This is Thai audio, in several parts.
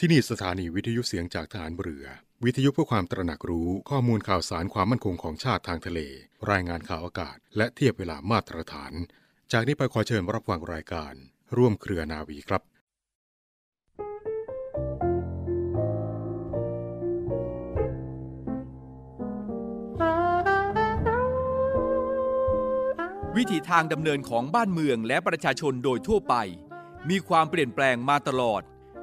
ที่นี่สถานีวิทยุเสียงจากฐานเรือ วิทยุเพื่อความตระหนักรู้ข้อมูลข่าวสารความมั่นคงของชาติทางทะเล รายงานข่าวอากาศ และเทียบเวลามาตรฐาน จากนี้ไปขอเชิญรับฟังรายการ ร่วมเครือนาวีครับวิถีทางดำเนินของบ้านเมืองและประชาชนโดยทั่วไป มีความเปลี่ยนแปลงมาตลอด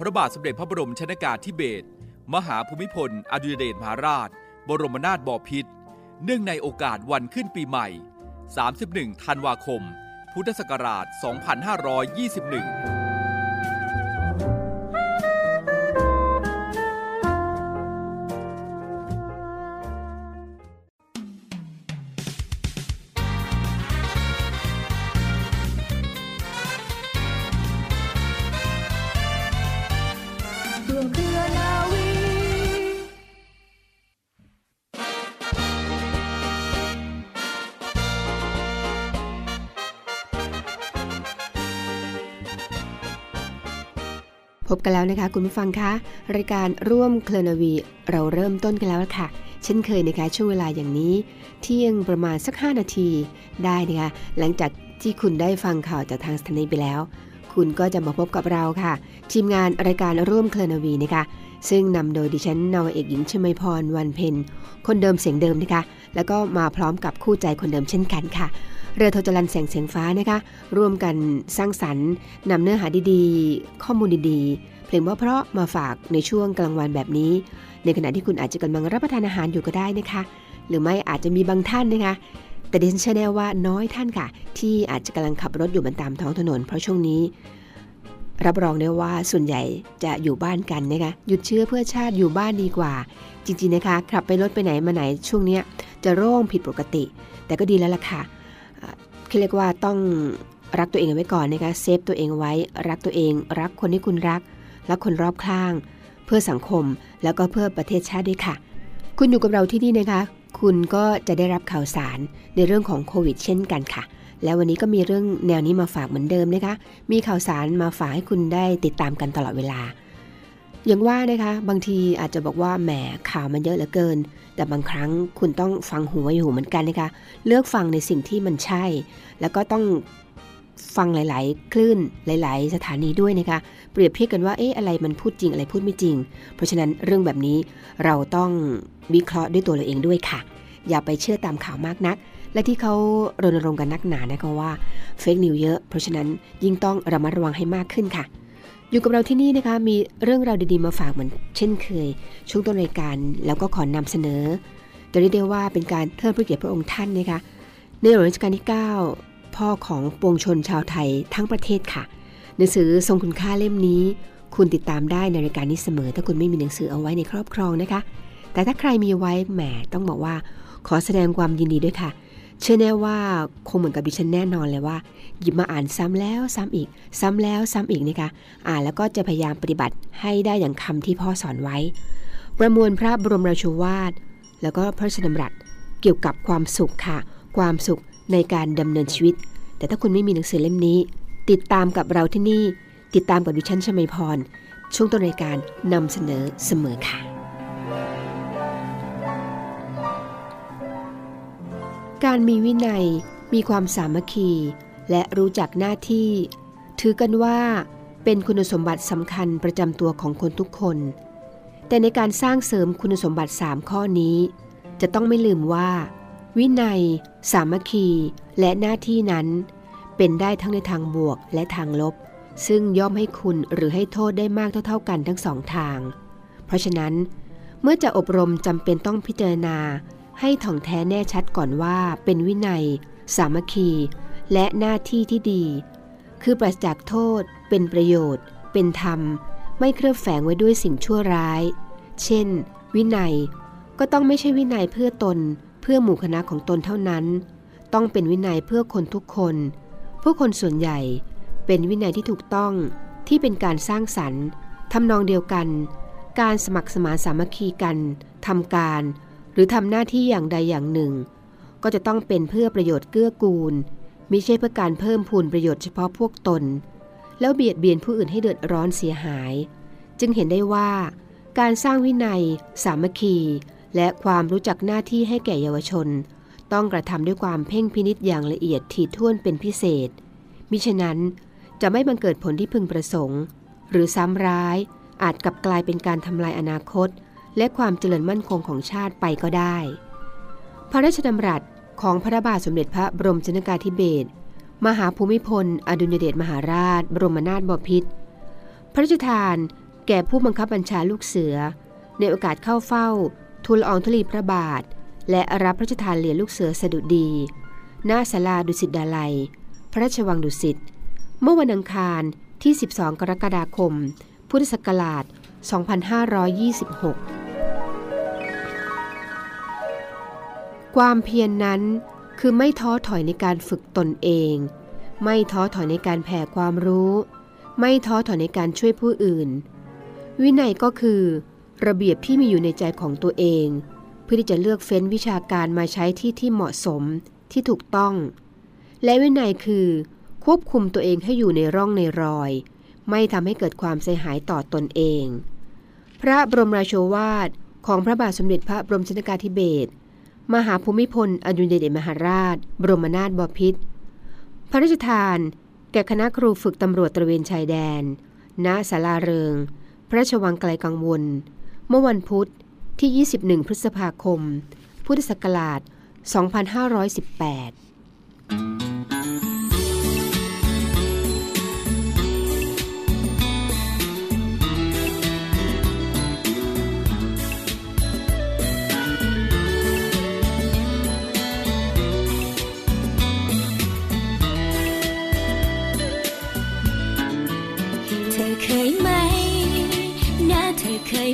พระบาทสมเด็จพระบรมชนากาธิเบศรมหาภูมิพล อดุลยเดชมหาราช บรมนาถบพิตรเนื่องในโอกาสวันขึ้นปีใหม่ 31 ธันวาคม พุทธศักราช 2521 พบกันแล้วนะคะ คุณผู้ฟังคะรายการร่วมเคลนาวี เราเริ่มต้นกันแล้วค่ะ เช่นเคยนะคะช่วงเวลาอย่างนี้ เที่ยงประมาณสัก 5 นาทีได้นะคะ หลังจากที่คุณได้ฟังข่าวจากทางสถานีไปแล้ว คุณก็จะมาพบกับเราค่ะ ทีมงานรายการร่วมเคลนาวีนะคะ ซึ่งนำโดยดิฉันนาวเอกหญิงชมพรวันเพ็ญคนเดิมเสียงเดิมนะคะ แล้วก็มาพร้อมกับคู่ใจคนเดิมเช่นกันค่ะ เรือโทจรันแสงเสียงฟ้านะคะ ร่วมกันสร้างสรรค์นำเนื้อหาดีๆ ข้อมูลดีๆ เพลงเพราะๆมาฝากในช่วงกลางวันแบบนี้ ในขณะที่คุณอาจจะกำลังรับประทานอาหารอยู่ก็ได้นะคะ หรือไม่อาจจะมีบางท่านนะคะ แต่ดิฉันเชื่อแน่ว่าน้อยท่านค่ะ ที่อาจจะกำลังขับรถอยู่บนตามท้องถนน เพราะช่วงนี้ รับรองได้ว่าส่วนใหญ่จะอยู่บ้านกันนะคะหยุดเชื้อเพื่อชาติอยู่บ้านดีกว่า จริงๆนะคะขับไปรถไปไหนมาไหนช่วงเนี้ยจะโร่งผิดปกติ แต่ก็ดีแล้วล่ะค่ะ เรียกว่าต้องรักตัวเองเอาไว้ก่อนนะคะเซฟตัวเองไว้ รักตัวเอง รักคนที่คุณรัก รักคนรอบข้าง เพื่อสังคมแล้วก็เพื่อประเทศชาติด้วยค่ะ คุณอยู่กับเราที่นี่นะคะ คุณก็จะได้รับข่าวสารในเรื่องของโควิด เช่นกันค่ะ แล้ววันนี้ก็มีเรื่องแนวนี้มาฝากเหมือนเดิมนะคะ มีข่าวสารมาฝากให้คุณได้ติดตามกันตลอดเวลา อย่างว่านะคะบางทีอาจจะบอกว่าแหมข่าวมันเยอะเหลือเกิน แต่บางครั้งคุณต้องฟังหูไว้หูเหมือนกันนะคะ เลือกฟังในสิ่งที่มันใช่ แล้วก็ต้องฟังหลาย ๆ คลื่นหลาย ๆ สถานีด้วยนะคะ เปรียบเทียบกันว่าเอ๊ะอะไรมันพูดจริงอะไรพูดไม่จริง เพราะฉะนั้นเรื่องแบบนี้เราต้องวิเคราะห์ด้วยตัวเราเองด้วยค่ะ อย่าไปเชื่อตามข่าวมากนัก และที่เขารณรงค์กันนักหนานะคะว่าเฟกนิวเยอะ เพราะฉะนั้นยิ่งต้องระมัดระวังให้มากขึ้นค่ะ อยู่กับเราที่นี่นะคะมีเรื่องราวดีๆมาฝากเหมือนเช่นเคย ช่วงต้นรายการแล้วก็ขอนำเสนอ จะเรียกได้ว่าเป็นการเทิดพระเกียรติพระองค์ท่านนะคะในหลวงรัชกาลที่ 9 พ่อของปวงชนชาวไทยทั้งประเทศค่ะ หนังสือทรงคุณค่าเล่มนี้ คุณติดตามได้ในรายการนี้เสมอ ถ้าคุณไม่มีหนังสือเอาไว้ในครอบครองนะคะ แต่ถ้าใครมีไว้แหมต้องบอกว่า ขอแสดงความยินดีด้วยค่ะ เชื่อแน่ว่าคงเหมือนกับดิฉันแน่นอนเลยว่า หยิบมาอ่านซ้ำแล้วซ้ำอีก ซ้ำแล้วซ้ำอีกนะคะอ่านแล้วก็จะพยายามปฏิบัติให้ได้อย่างคำที่พ่อสอนไว้ ประมวลพระบรมราชวาท แล้วก็พระราชดำรัสเกี่ยวกับความสุขค่ะ ความสุขในการดำเนินชีวิต แต่ถ้าคุณไม่มีหนังสือเล่มนี้ ติดตามกับเราที่นี่ ติดตามกับดิฉันชมยพร ช่วงต้นรายการนำเสนอเสมอค่ะ การมีวินัย มีความสามัคคี และรู้จักหน้าที่ ถือกันว่า เป็นคุณสมบัติสำคัญประจำตัวของคนทุกคน แต่ในการสร้างเสริมคุณสมบัติ 3 ข้อนี้ จะต้องไม่ลืมว่า วินัย สามัคคี และหน้าที่นั้น เป็นได้ทั้งในทางบวกและทางลบ ซึ่งย่อมให้คุณหรือให้โทษได้มากเท่า ๆ กันทั้งสองทาง เพราะฉะนั้น เมื่อจะอบรมจำเป็นต้องพิจารณา ให้ถ่องแท้แน่ชัดก่อนว่าเป็นวินัย สามัคคี และหน้าที่ที่ดี คือปราศจากโทษ เป็นประโยชน์ เป็นธรรม ไม่เคลือบแฝงไว้ด้วยสิ่งชั่วร้าย เช่น วินัย ก็ต้องไม่ใช่วินัยเพื่อตน เพื่อหมู่คณะของตนเท่านั้น ต้องเป็นวินัยเพื่อคนทุกคน ผู้คนส่วนใหญ่เป็นวินัยที่ถูกต้องที่เป็นการสร้างสรรค์ทำนองเดียวกัน การสมัครสมานสามัคคีกันทำการ หรือทำหน้าที่อย่างใดอย่างหนึ่ง ก็จะต้องเป็นเพื่อประโยชน์เกื้อกูลมิใช่เพื่อการเพิ่มพูนประโยชน์เฉพาะพวกตน แล้วเบียดเบียนผู้อื่นให้เดือดร้อนเสียหาย จึงเห็นได้ว่า การสร้างวินัย สามัคคี และความรู้จักหน้าที่ให้แก่เยาวชน ต้องกระทำด้วยความเพ่งพินิษอย่างละเอียดถี่ถ้วนเป็นพิเศษ มิฉะนั้นจะไม่บังเกิดผลที่พึงประสงค์ หรือซ้ำร้ายอาจกลับกลายเป็นการทำลายอนาคต และความเจริญมั่นคงของชาติไปก็ได้ พระราชดำรัสของพระบาทสมเด็จพระบรมชนกาธิเบศรมหาภูมิพล อดุลยเดชมหาราช บรมนาถบพิตรพระราชทานแก่ผู้บังคับบัญชาลูกเสือ ในโอกาสเข้าเฝ้า ทูลอองธุลีพระบาท และรับพระราชทานเหรียญลูกเสือสดุดีหน้าศาลาดุสิตดาลัย พระราชวังดุสิต เมื่อวันอังคารที่ 12 กรกฎาคม พุทธศักราช 2526 ความเพียรนนั้นคือไม่ท้อถอยในการฝึกตนเอง ไม่ท้อถอยในการแผ่ความรู้ ไม่ท้อถอยในการช่วยผู้อื่น วินัยก็คือ ระเบียบที่มีอยู่ในใจของตัวเอง เพื่อที่จะเลือกเฟ้นวิชาการมาใช้ที่ที่เหมาะสมที่ถูกต้อง และวินัยคือ ควบคุมตัวเองให้อยู่ในร่องในรอย ไม่ทำให้เกิดความเสียหายต่อตนเอง พระบรมราโชวาทของพระบาทสมเด็จพระบรมชนกาธิเบศร มหาภูมิพลอดุลยเดชมหาราช บรมนาถบพิตรพระราชทาน แก่คณะครูฝึกตำรวจตระเวนชายแดน ณศาลาเริง พระราชวังไกลกังวล เมื่อวันพุธที่ 21 พฤษภาคม พุทธศักราช 2518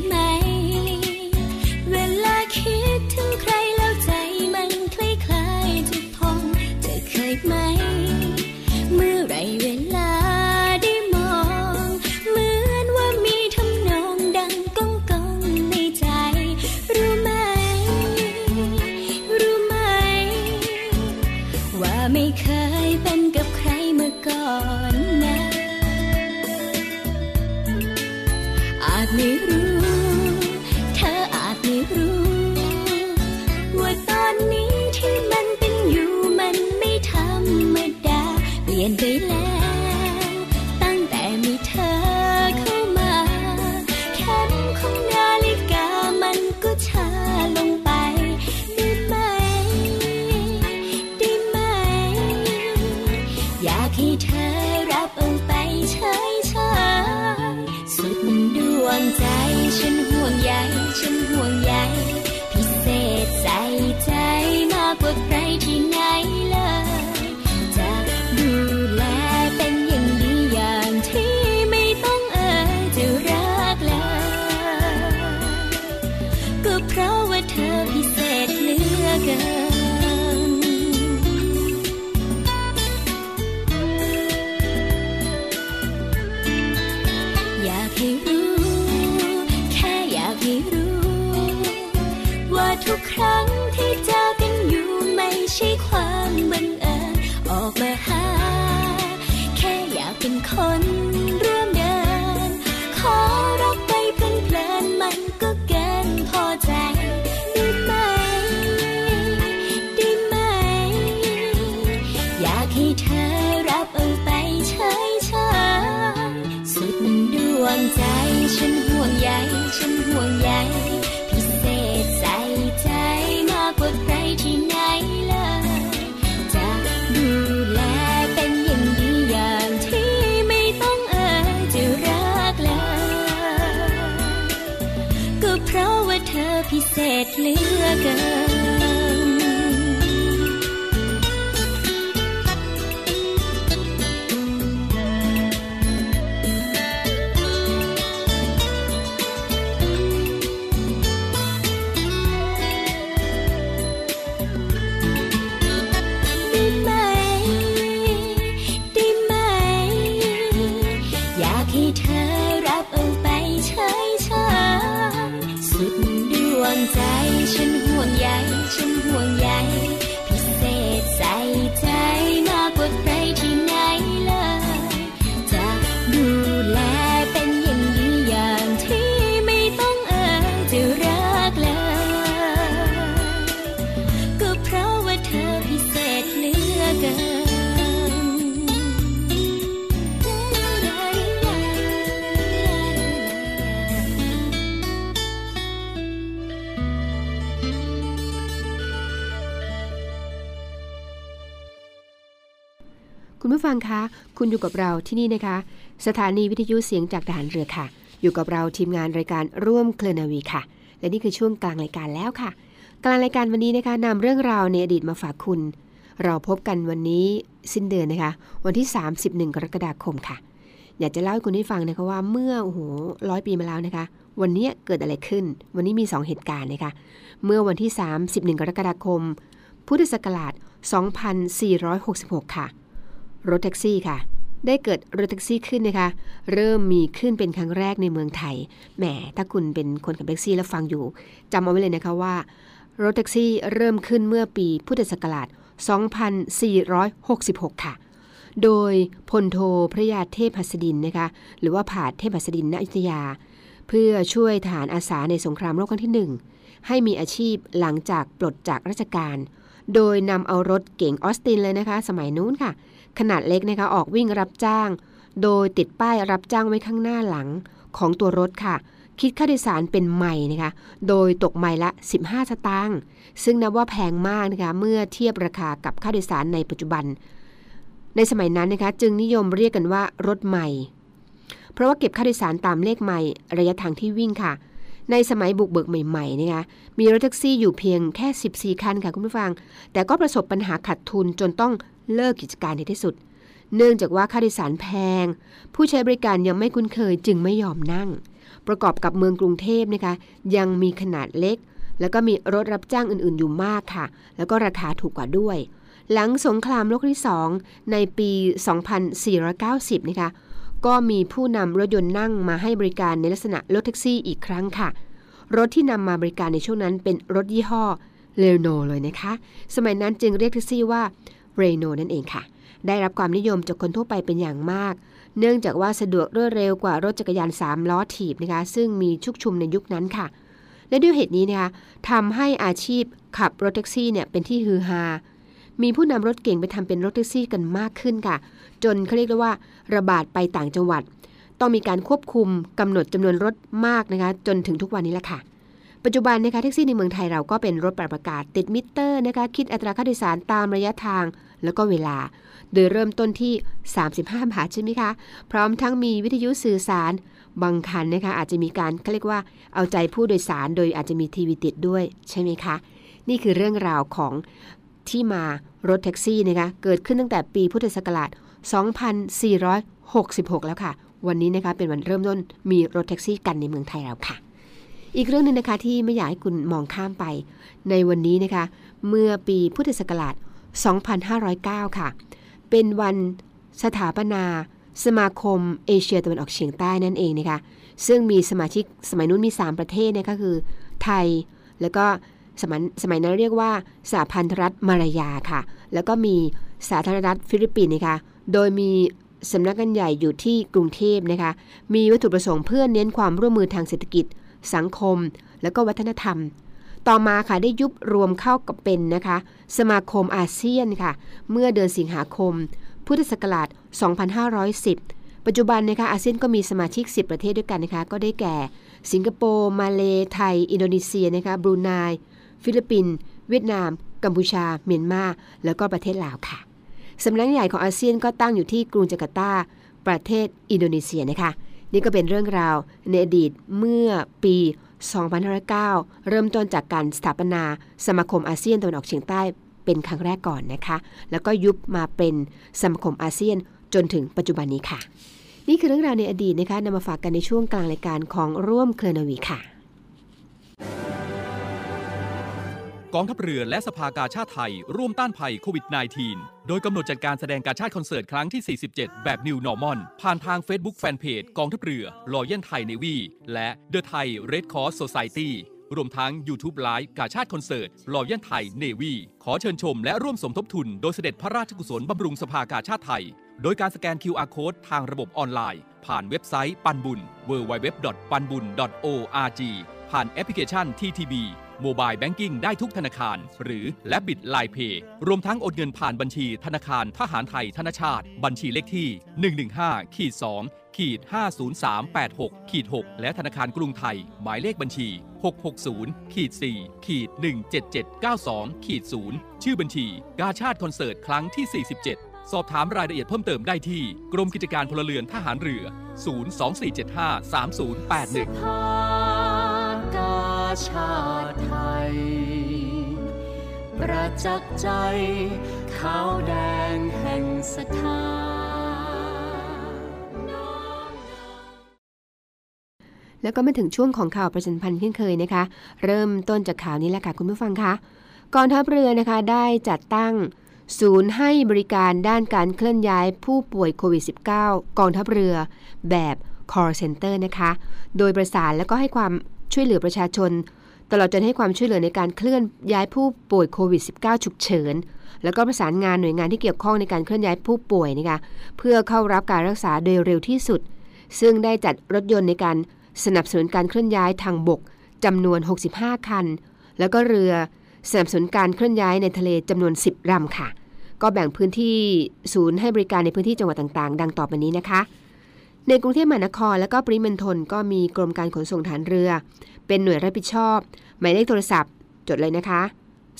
ไหม เวลาคิดถึงใครแล้วใจมันคล้ายคลายทุกพงจะเคยไหม เมื่อไรเวลาได้มอง เหมือนว่ามีทำนองดังก้องก้องในใจ รู้ไหม รู้ไหม ว่าไม่เคยเป็นกับใครเมื่อก่อนากให้เธอรับเอาไปเฉยๆสุดดวงใจ ฟังคะ คุณอยู่กับเราที่นี่นะคะ สถานีวิทยุเสียงจากทหารเรือค่ะ อยู่กับเราทีมงานรายการร่วมเคลนาวีค่ะ และนี่คือช่วงกลางรายการแล้วค่ะ กลางรายการวันนี้นะคะนำเรื่องราวในอดีตมาฝากคุณ เราพบกันวันนี้สิ้นเดือนนะคะ วันที่ 31 กรกฎาคมค่ะ อยากจะเล่าให้คุณได้ฟังนะคะว่าเมื่อโอ้โหร้อยปีมาแล้วนะคะ วันนี้เกิดอะไรขึ้น วันนี้มี 2 เหตุการณ์นะคะ เมื่อวันที่ 31 กรกฎาคม พุทธศักราช 2466 ค่ะ รถแท็กซี่ค่ะ ได้เกิดรถแท็กซี่ขึ้นนะคะ เริ่มมีขึ้นเป็นครั้งแรกในเมืองไทย แหม ถ้าคุณเป็นคนขับแท็กซี่แล้วฟังอยู่จำเอาไว้เลยนะคะว่า รถแท็กซี่เริ่มขึ้นเมื่อปีพุทธศักราช 2466 ค่ะ โดยพลโทพระยาเทพหัสดินนะคะ หรือว่าผาดเทพหัสดินณอยุธยา เพื่อช่วยทหารอาสาในสงครามโลกครั้งที่หนึ่งให้มีอาชีพหลังจากปลดจากราชการ โดยนำเอารถเก๋งออสตินเลยนะคะ สมัยนู้นค่ะ ขนาดเล็กนะคะออกวิ่งรับจ้าง โดยติดป้ายรับจ้างไว้ข้างหน้าหลังของตัวรถค่ะ คิดค่าโดยสารเป็นใหม่นะคะ โดยตกไมล์ละ 15 สตางค์ซึ่งนับว่าแพงมากนะคะเมื่อเทียบราคากับค่าโดยสารในปัจจุบัน ในสมัยนั้นนะคะจึงนิยมเรียกกันว่ารถใหม่ เพราะว่าเก็บค่าโดยสารตามเลขใหม่ ระยะทางที่วิ่งค่ะ ในสมัยบุกเบิกใหม่ๆนะคะมีรถแท็กซี่อยู่เพียงแค่ 14 คันค่ะคุณผู้ฟัง แต่ก็ประสบปัญหาขาดทุนจนต้องเลิกกิจการในที่สุด เนื่องจากว่าค่าโดยสารแพง ผู้ใช้บริการยังไม่คุ้นเคยจึงไม่ยอมนั่ง ประกอบกับเมืองกรุงเทพนะคะยังมีขนาดเล็ก แล้วก็มีรถรับจ้างอื่นๆอยู่มากค่ะ แล้วก็ราคาถูกกว่าด้วย หลังสงครามโลกที่ 2 ในปี 2490นะคะ ก็มีผู้นำรถยนต์นั่งมาให้บริการในลักษณะรถแท็กซี่อีกครั้งค่ะ รถที่นำมาบริการในช่วงนั้นเป็นรถยี่ห้อเรโนเลยนะคะ สมัยนั้นจึงเรียกแท็กซี่ว่าเรโนนั่นเองค่ะ ได้รับความนิยมจากคนทั่วไปเป็นอย่างมาก เนื่องจากว่าสะดวกรวดเร็วกว่ารถจักรยาน 3 ล้อถีบนะคะ ซึ่งมีชุกชุมในยุคนั้นค่ะ และด้วยเหตุนี้นะคะทำให้อาชีพขับรถแท็กซี่เนี่ยเป็นที่ฮือฮา มีผู้นำรถเก่งไปทำเป็นรถแท็กซี่กันมากขึ้นค่ะ จนเขาเรียกได้ว่าระบาดไปต่างจังหวัด ต้องมีการควบคุมกำหนดจำนวนรถมากนะคะ จนถึงทุกวันนี้แหละค่ะ ปัจจุบันนะคะแท็กซี่ในเมืองไทยเราก็เป็นรถปรับอากาศติดมิเตอร์นะคะคิดอัตราค่าโดยสารตามระยะทางแล้วก็เวลา โดยเริ่มต้นที่ 35 บาทใช่ไหมคะ พร้อมทั้งมีวิทยุสื่อสารบางคันนะคะอาจจะมีการเขาเรียกว่าเอาใจผู้โดยสารโดยอาจจะมีทีวีติดด้วยใช่ไหมคะ นี่คือเรื่องราวของที่มารถแท็กซี่นะคะเกิดขึ้นตั้งแต่ปีพุทธศักราช 2466 แล้วค่ะ วันนี้นะคะเป็นวันเริ่มต้นมีรถแท็กซี่กันในเมืองไทยเราค่ะ อีกเรื่องหนึงนะคะที่ไม่อยากให้คุณมองข้ามไป ในวันนี้นะคะ เมื่อปีพุทธศักราช 2509 ค่ะ เป็นวันสถาปนา สมาคมเอเชียตะวันออกเฉียงใต้นั่นเองนะคะซึ่งมีสมาชิกสมัยนู้นมี 3 ประเทศนะคะคือ ไทยแล้วก็ สมัยสมัยนั้นเรียกว่าสหพันธรัฐมาลายาค่ะ แล้วก็มีสาธารณรัฐฟิลิปปินส์นะคะ โดยมีสำนักงานใหญ่อยู่ที่กรุงเทพนะคะ มีวัตถุประสงค์เพื่อเน้นความร่วมมือทางเศรษฐกิจ สังคม และก็วัฒนธรรม ต่อมาค่ะได้ยุบรวมเข้ากับเป็นนะคะ สมาคมอาเซียนค่ะ เมื่อเดือนสิงหาคม พุทธศักราช 2510 ปัจจุบันนะคะอาเซียนก็มีสมาชิก 10 ประเทศด้วยกันนะคะ ก็ได้แก่ สิงคโปร์ มาเล ไทย อินโดนีเซียนะคะ บรูไน ฟิลิปปินส์เวียดนาม กัมพูชา เมียนมา แล้วก็ประเทศลาวค่ะสำนักใหญ่ของอาเซียนก็ตั้งอยู่ที่กรุงจาการ์ตา ประเทศอินโดนีเซียนะคะ นี่ก็เป็นเรื่องราวในอดีตเมื่อปี 2509 เริ่มต้นจากการสถาปนาสมาคมอาเซียนตะวันออกเฉียงใต้เป็นครั้งแรกก่อนนะคะ แล้วก็ยุบมาเป็นสมาคมอาเซียนจนถึงปัจจุบันนี้ค่ะ นี่คือเรื่องราวในอดีตนะคะนำมาฝากกันในช่วงกลางรายการของร่วมเคลนวีค่ะ องทัพเรือและสภากาชาติไทย ร่วมต้านภัยโควิด -19 โดยกำหนดจัดการแสดงการชาติคอนเสิร์ตครั้งที่ 47 แบบ New Normal ผ่านทาง Facebook Fanpage กองทัพเรือ Royal Thai Navy และ The Thai Red Cross Society รวมทั้ง YouTube Live กาชาดคอนเสิร์ต Royal Thai Navy ขอเชิญชมและร่วมสมทบทุน โดยเสด็จพระราชกุศลบำรุงสภากาชาดไทย โดยการสแกน QR Code ทางระบบออนไลน์ ผ่านเว็บไซต์ปันบุญ www.panbun.org ผ่านแอปพลิเคชัน TTB mobile banking ได้ทุกธนาคาร หรือ Rabbit LINE Pay รวมทั้งโอนเงินผ่านบัญชีธนาคารทหารไทยธนชาติ บัญชีเลขที่ 115ขีด2ขีด50386ขีด6และธนาคารกรุงไทย หมายเลขบัญชี 660ขีด4ขีด17792ขีด0ชื่อบัญชี กาชาติคอนเสิร์ตครั้งที่ 47สอบถามรายละเอียดเพิ่มเติมได้ที่ กรมกิจการพลเรือนทหารเรือ 024753081ภากา ชาติไทย ประจักษ์ใจขาวแดงแห่งศรัทธาแล้วก็มาถึงช่วงของข่าวประชันพันธ์เช่นเคยนะคะ เริ่มต้นจากข่าวนี้แหละค่ะคุณผู้ฟังคะกองทัพเรือนะคะได้จัดตั้งศูนย์ให้บริการด้านการเคลื่อนย้ายผู้ป่วยโควิด -19 กองทัพเรือแบบ call center นะคะ โดยประสานแล้วก็ให้ความ ช่วยเหลือประชาชน ตลอดจนให้ความช่วยเหลือในการเคลื่อนย้ายผู้ป่วยโควิด -19 ฉุกเฉิน แล้วก็ประสานงานหน่วยงานที่เกี่ยวข้องในการเคลื่อนย้ายผู้ป่วยนะคะเพื่อเข้ารับการรักษาโดยเร็วที่สุด ซึ่งได้จัดรถยนต์ในการสนับสนุนการเคลื่อนย้ายทางบกจำนวน 65 คัน แล้วก็เรือสนับสนุนการเคลื่อนย้ายในทะเลจำนวน 10ลำค่ะ ก็แบ่งพื้นที่ศูนย์ให้บริการในพื้นที่จังหวัดต่างๆ ดังต่อไปนี้นะคะ ในกรุงเทพมหานครและก็ปริมณฑลก็มีกรมการขนส่งฐานเรือ เป็นหน่วยรับผิดชอบ หมายเลขโทรศัพท์ จดเลยนะคะ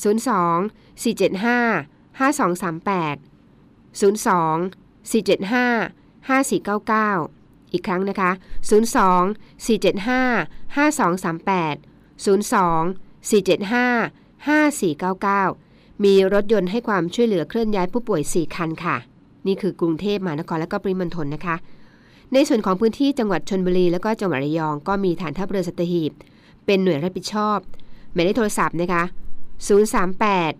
02 475 5238 02 475 5499 อีกครั้งนะคะ 02 475 5238 02 475 5499 มีรถยนต์ให้ความช่วยเหลือเคลื่อนย้ายผู้ป่วย 4 คันค่ะ นี่คือกรุงเทพมหานครและก็ปริมณฑลนะคะ ในส่วนของพื้นที่จังหวัดชนบุรี และก็จังหวัดระยองก็มีฐานทัพเรือสัตหีบ เป็นหน่วยรับผิดชอบ หมายเลขโทรศัพท์นะคะ 038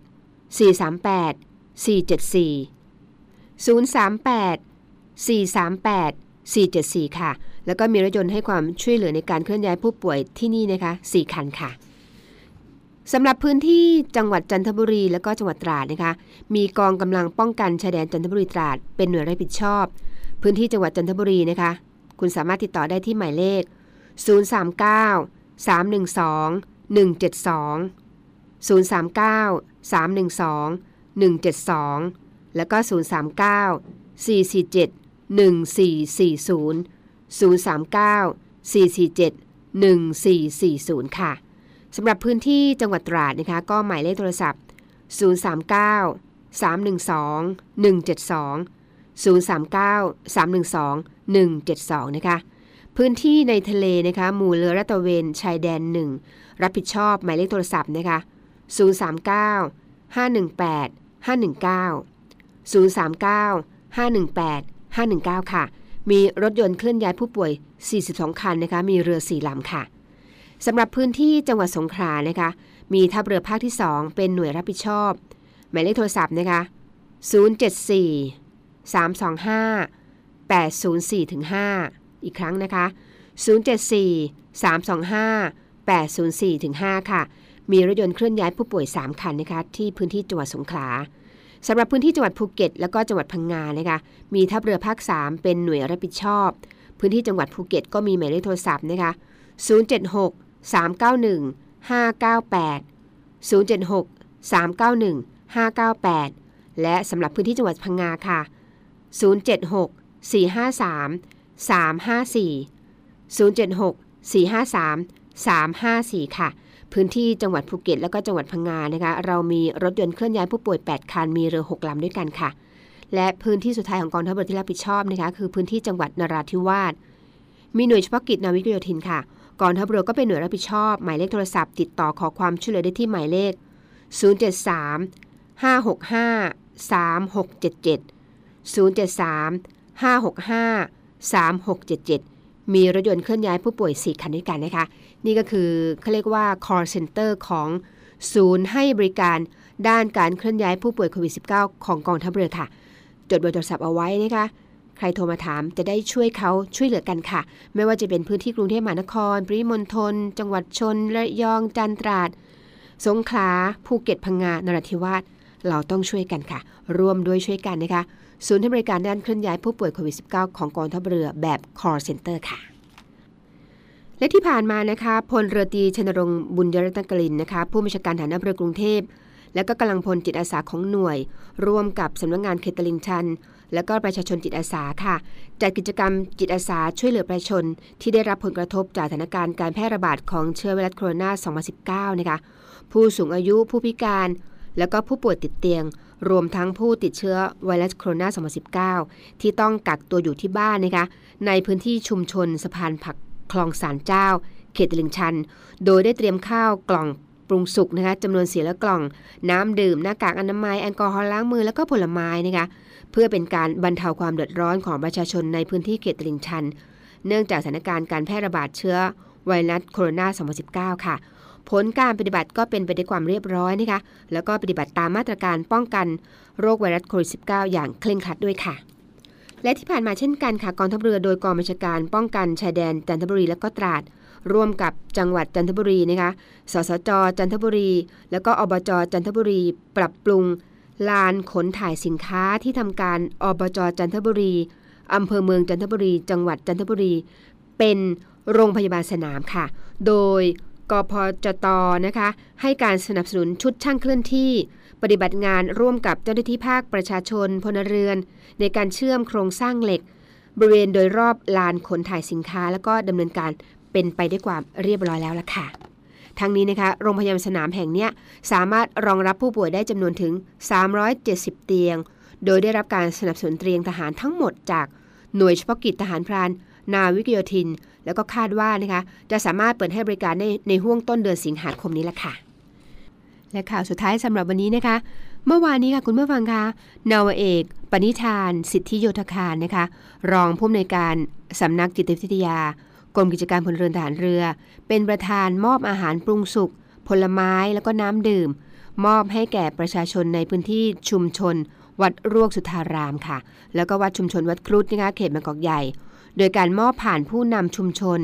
438 474 038 438 474 ค่ะ แล้วก็มีรถยนต์ให้ความช่วยเหลือในการเคลื่อนย้ายผู้ป่วยที่นี่นะคะ 4 คันค่ะสำหรับพื้นที่จังหวัดจันทบุรีและก็จังหวัดตราดนะคะ มีกองกำลังป้องกันชายแดนจันทบุรีตราดเป็นหน่วยรับผิดชอบ พื้นที่จังหวัดจันทบุรีนะคะ คุณสามารถติดต่อได้ที่หมายเลข 039 312 172 039 312 172 แล้วก็ 039 447 1440 039 447 1440 ค่ะสำหรับพื้นที่จังหวัดตราดนะคะก็หมายเลขโทรศัพท์ 039 312 172 039 312 172 นะคะ พื้นที่ในทะเลนะคะ หมู่เรือรัตะเวน ชายแดน 1 รับผิดชอบหมายเลขโทรศัพท์นะคะ 039 518 519 039 518 519 ค่ะ มีรถยนต์เคลื่อนย้ายผู้ป่วย 42 คันนะคะ มีเรือ 4 ลำค่ะสำหรับพื้นที่จังหวัดสงขลานะคะ มีทัพเรือภาคที่ 2 เป็นหน่วยรับผิดชอบ หมายเลขโทรศัพท์นะคะ 074 325 804ถึง5อีกครั้งนะคะ 074 325 804ถึง5ค่ะ มีรถยนต์เคลื่อนย้ายผู้ป่วย 3 คันนะคะที่พื้นที่จังหวัดสงขลาสำหรับพื้นที่จังหวัดภูเก็ต แล้วก็จังหวัดพังงานะคะมีทัพเรือภาค 3 เป็นหน่วยรับผิดชอบ พื้นที่จังหวัดภูเก็ตก็มีหมายเลขโทรศัพท์นะคะ 076 391 598 076 391 598 และสำหรับพื้นที่จังหวัดพังงาค่ะ 076 453 354 076 453 354 ค่ะ พื้นที่จังหวัดภูเก็ต แล้วก็จังหวัดพังงานะคะ เรามีรถยนต์เคลื่อนย้ายผู้ป่วย 8 คัน มีเรือ 6 ลำด้วยกันค่ะ และพื้นที่สุดท้ายของกองทัพเรือที่รับผิดชอบนะคะ คือพื้นที่จังหวัดนราธิวาส มีหน่วยเฉพาะกิจนาวิกโยธินค่ะ กองทัพเรือก็เป็นหน่วยรับผิดชอบ หมายเลขโทรศัพท์ติดต่อขอความช่วยเหลือได้ที่หมายเลข 073 565 3677 073 565 3677 มีรถยนต์เคลื่อนย้ายผู้ป่วย 4 คันด้วยกันนะคะ นี่ก็คือเขาเรียกว่า call center ของศูนย์ให้บริการด้านการเคลื่อนย้ายผู้ป่วยโควิด -19 ของกองทัพเรือค่ะ จดเบอร์โทรศัพท์เอาไว้นะคะ ใครโทรมาถามจะได้ช่วยเขาช่วยเหลือกันค่ะ ไม่ว่าจะเป็นพื้นที่กรุงเทพมหานคร ปริมณฑล จังหวัดชนระยอง จันทร์ตราด สงขลา ภูเก็ต พังงา นราธิวาส เราต้องช่วยกันค่ะ ร่วมด้วยช่วยกันนะคะศูนย์ให้บริการด้านเคลื่อนย้ายผู้ป่วยโควิด -19 ของกองทัพเรือแบบ call center ค่ะ และที่ผ่านมานะคะพลเรือตรีชนรงค์บุญยรัตนกลินนะคะผู้บัญชาการฐานทัพเรือกรุงเทพและก็กำลังพลจิตอาสาของหน่วย ร่วมกับสำนักงงานเขตตลิ่งชัน และก็ประชาชนจิตอาสาค่ะ จัดกิจกรรมจิตอาสาช่วยเหลือประชาชน ที่ได้รับผลกระทบจากสถานการณ์การแพร่ระบาดของเชื้อไวรัสโคโรนา 2019 นะคะ ผู้สูงอายุผู้พิการ แล้วก็ผู้ป่วยติดเตียง รวมทั้งผู้ติดเชื้อไวรัสโคโรนา 2019 ที่ต้องกักตัวอยู่ที่บ้านนะคะ ในพื้นที่ชุมชนสะพานผักคลองสารเจ้า เขตตลิ่งชัน โดยได้เตรียมข้าวกล่องปรุงสุกนะคะจำนวนสีละกล่อง น้ำดื่ม หน้ากากอนามัย แอลกอฮอล์ล้างมือ แล้วก็ผลไม้นะคะ เพื่อเป็นการบรรเทาความเดือดร้อนของประชาชนในพื้นที่เขตตลิ่งชัน เนื่องจากสถานการณ์การแพร่ระบาดเชื้อไวรัสโคโรนา 2019 ค่ะ ผลการปฏิบัติก็เป็นไปด้วยความเรียบร้อยนะคะแล้วก็ปฏิบัติตามมาตรการป้องกันโรคไวรัสโควิด -19 อย่างเคร่งครัดด้วยค่ะ และที่ผ่านมาเช่นกันค่ะกองทัพเรือโดยกองบัญชาการป้องกันชายแดนจันทบุรีและก็ตราด ร่วมกับจังหวัดจันทบุรีนะคะสสจจันทบุรี แล้วก็อบจจันทบุรี ปรับปรุงลานขนถ่ายสินค้าที่ทำการอบจจันทบุรีอำเภอเมืองจันทบุรี จังหวัดจันทบุรี เป็นโรงพยาบาลสนามค่ะ โดย กพจตนะคะให้การสนับสนุนชุดช่างเคลื่อนที่ ปฏิบัติงานร่วมกับเจ้าหน้าที่ภาคประชาชนพลเรือน ในการเชื่อมโครงสร้างเหล็ก บริเวณโดยรอบลานขนถ่ายสินค้า แล้วก็ดำเนินการเป็นไปด้วยความเรียบร้อยแล้วล่ะค่ะทั้งนี้นะคะโรงพยาบาลสนามแห่งเนี้ยสามารถรองรับผู้ป่วยได้จำนวนถึง 370 เตียง โดยได้รับการสนับสนุนเตียงทหารทั้งหมดจากหน่วยเฉพาะกิจทหารพราน นาวิกโยธิน แล้วก็คาดว่านะคะจะสามารถเปิดให้บริการในในห่วงต้นเดือนสิงหาคมนี้แหละค่ะ และข่าวสุดท้ายสำหรับวันนี้นะคะ เมื่อวานนี้ค่ะคุณผู้ฟังคะนาวเอก ปณิธาน สิทธิโยธคารนะคะ รองผู้อำนวยการสำนักจิตวิทยากรมกิจการพลเรือนทหารเรือ เป็นประธานมอบอาหารปรุงสุกผลไม้แล้วก็น้ำดื่ม มอบให้แก่ประชาชนในพื้นที่ชุมชน วัดรวกสุทธารามค่ะ แล้วก็วัดชุมชนวัดครุฑนะคะเขตบางกอกใหญ่ โดยการมอบผ่านผู้นำชุมชน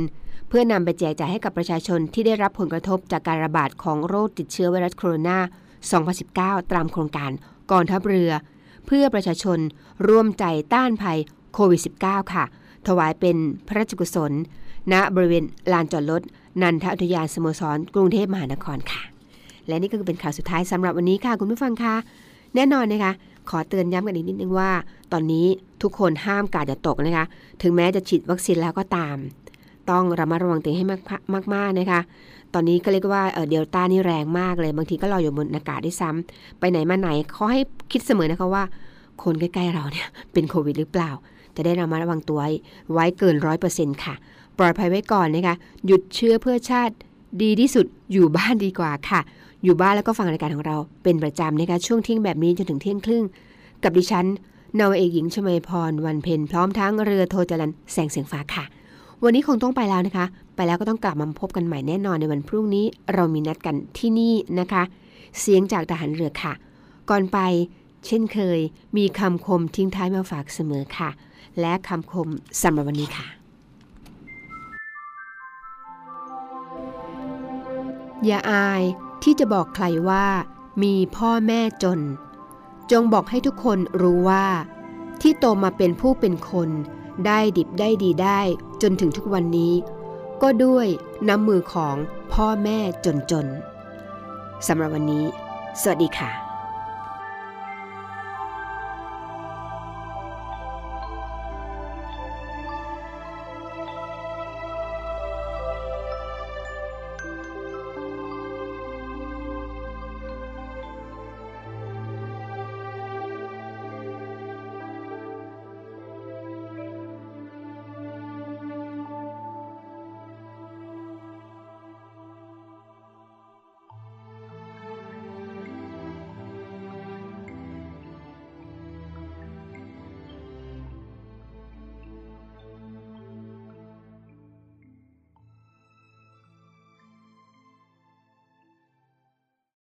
เพื่อนำไปแจกจ่ายให้กับประชาชนที่ได้รับผลกระทบจากการระบาดของโรคติดเชื้อไวรัสโคโรนา 2019 ตามโครงการกองทัพเรือ เพื่อประชาชนร่วมใจต้านภัยโควิด -19 ค่ะ ถวายเป็นพระราชกุศล ณบริเวณลานจอดรถนันทอุทยานสโมสร กรุงเทพมหานครค่ะ และนี่ก็คือเป็นข่าวสุดท้ายสำหรับวันนี้ค่ะ คุณผู้ฟังคะแน่นอนนะคะ ขอเตือนย้ำกันอีกนิดนึงว่า ตอนนี้ทุกคนห้ามกาดอย่าตกนะคะ ถึงแม้จะฉีดวัคซีนแล้วก็ตาม ต้องระมัดระวังตัวเองให้มากมากนะคะ ตอนนี้ก็เรียกว่าเดลต้านี่แรงมากเลย บางทีก็ลอยอยู่บนอากาศด้วยซ้ำไปไหนมาไหนเขาให้คิดเสมอนะคะว่า คนใกล้ๆเราเนี่ยเป็นโควิดหรือเปล่า จะได้ระมัดระวังตัวไว้เกินร้อยเปอร์เซ็นต์ค่ะ ปลอดภัยไว้ก่อนนะคะ หยุดเชื้อเพื่อชาติ ดีที่สุดอยู่บ้านดีกว่าค่ะ อยู่บ้านแล้วก็ฟังรายการของเราเป็นประจำนะคะช่วงเที่ยงแบบนี้จนถึงเที่ยงครึ่ง กับดิฉันนาวเอกหญิงชมยพรวันเพ็ญพร้อมทั้งเรือโทจรันแสงเสียงฟ้าค่ะ วันนี้คงต้องไปแล้วนะคะ ไปแล้วก็ต้องกลับมาพบกันใหม่แน่นอนในวันพรุ่งนี้เรามีนัดกันที่นี่นะคะ เสียงจากทหารเรือค่ะ ก่อนไปเช่นเคย มีคำคมทิ้งท้ายมาฝากเสมอค่ะ และคำคมสำหรับวันนี้ค่ะ อย่าอายที่จะบอกใครว่ามีพ่อแม่จน จงบอกให้ทุกคนรู้ว่า ที่โตมาเป็นผู้เป็นคน ได้ดิบได้ดีได้ จนถึงทุกวันนี้ ก็ด้วยน้ำมือของพ่อแม่จนๆสำหรับวันนี้ สวัสดีค่ะ